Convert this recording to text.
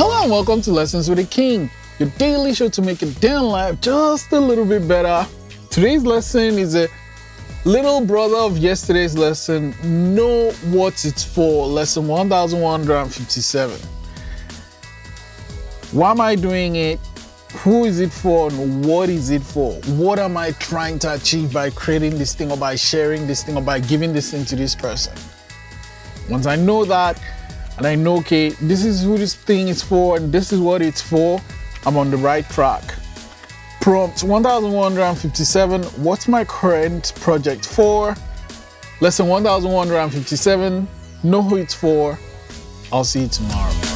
and welcome to Lessons with a King, your daily show to make your day life just a little bit better. Today's lesson is a little brother of yesterday's lesson. Know what it's for. Lesson 1157. Why am I doing it? Who is it for and what is it for? What am I trying to achieve by creating this thing or by sharing this thing or by giving this thing to this person? Once I know that, and I know, okay, this is who this thing is for and this is what it's for, I'm on the right track. Prompt 1157 What's my current project for? Lesson 1157 Know who it's for. I'll see you tomorrow.